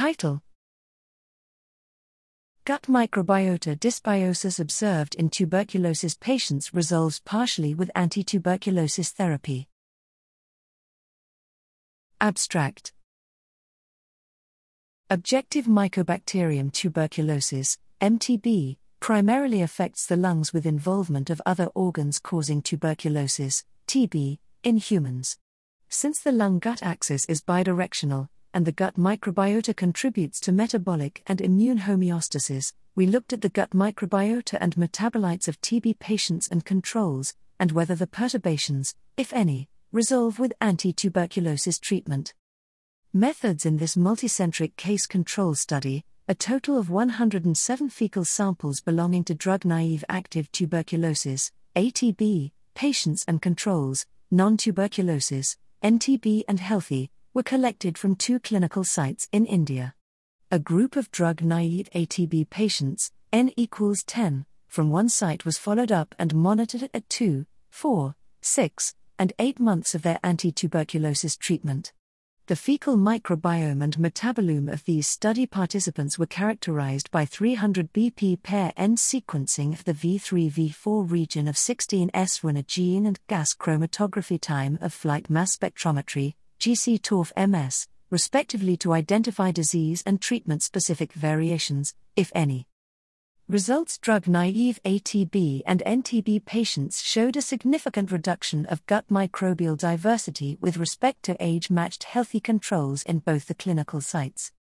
Title Gut microbiota dysbiosis observed in tuberculosis patients resolves partially with anti tuberculosis therapy. Abstract Objective Mycobacterium tuberculosis, MTB, primarily affects the lungs with involvement of other organs causing tuberculosis, TB, in humans. Since the lung gut axis is bidirectional, and the gut microbiota contributes to metabolic and immune homeostasis, we looked at the gut microbiota and metabolites of TB patients and controls, and whether the perturbations, if any, resolve with anti tuberculosis treatment. Methods in this multicentric case control study a total of 107 fecal samples belonging to drug naive active tuberculosis, ATB, patients and controls, non tuberculosis, NTB, and healthy, were collected from two clinical sites in India. A group of drug naive ATB patients, N equals 10, from one site was followed up and monitored at 2, 4, 6, and 8 months of their anti tuberculosis treatment. The fecal microbiome and metabolome of these study participants were characterized by 300 BP pair end sequencing of the V3V4 region of 16S RNA gene and gas chromatography time of flight mass spectrometry, GC TOF MS, respectively to identify disease and treatment specific variations, if any. Results drug naive ATB and NTB patients showed a significant reduction of gut microbial diversity with respect to age matched healthy controls in both the clinical sites.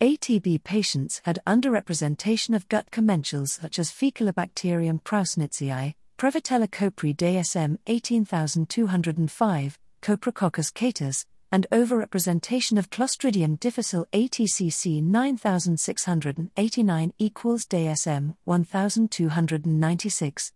ATB patients had underrepresentation of gut commensals such as Faecalibacterium prausnitzii, Prevotella copri DSM 18205, Coprococcus catus, and overrepresentation of Clostridium difficile ATCC 9689 equals DSM 1296.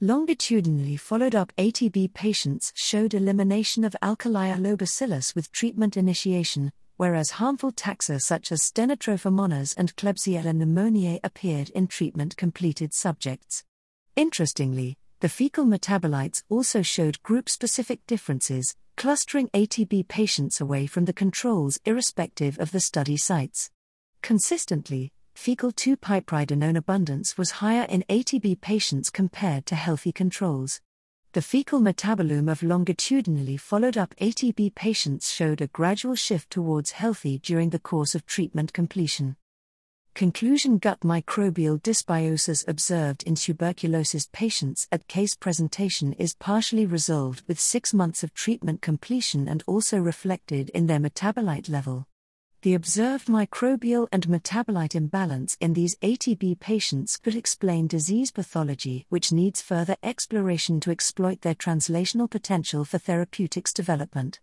Longitudinally followed up ATB patients showed elimination of Alkalihalobacillus with treatment initiation, whereas harmful taxa such as Stenotrophomonas and Klebsiella pneumoniae appeared in treatment completed subjects. Interestingly, the fecal metabolites also showed group specific differences, clustering ATB patients away from the controls irrespective of the study sites. Consistently, fecal 2 piperidinone abundance was higher in ATB patients compared to healthy controls. The fecal metabolome of longitudinally followed up ATB patients showed a gradual shift towards healthy during the course of treatment completion. Conclusion Gut microbial dysbiosis observed in tuberculosis patients at case presentation is partially resolved with six months of treatment completion and also reflected in their metabolite level. The observed microbial and metabolite imbalance in these ATB patients could explain disease pathology, which needs further exploration to exploit their translational potential for therapeutics development.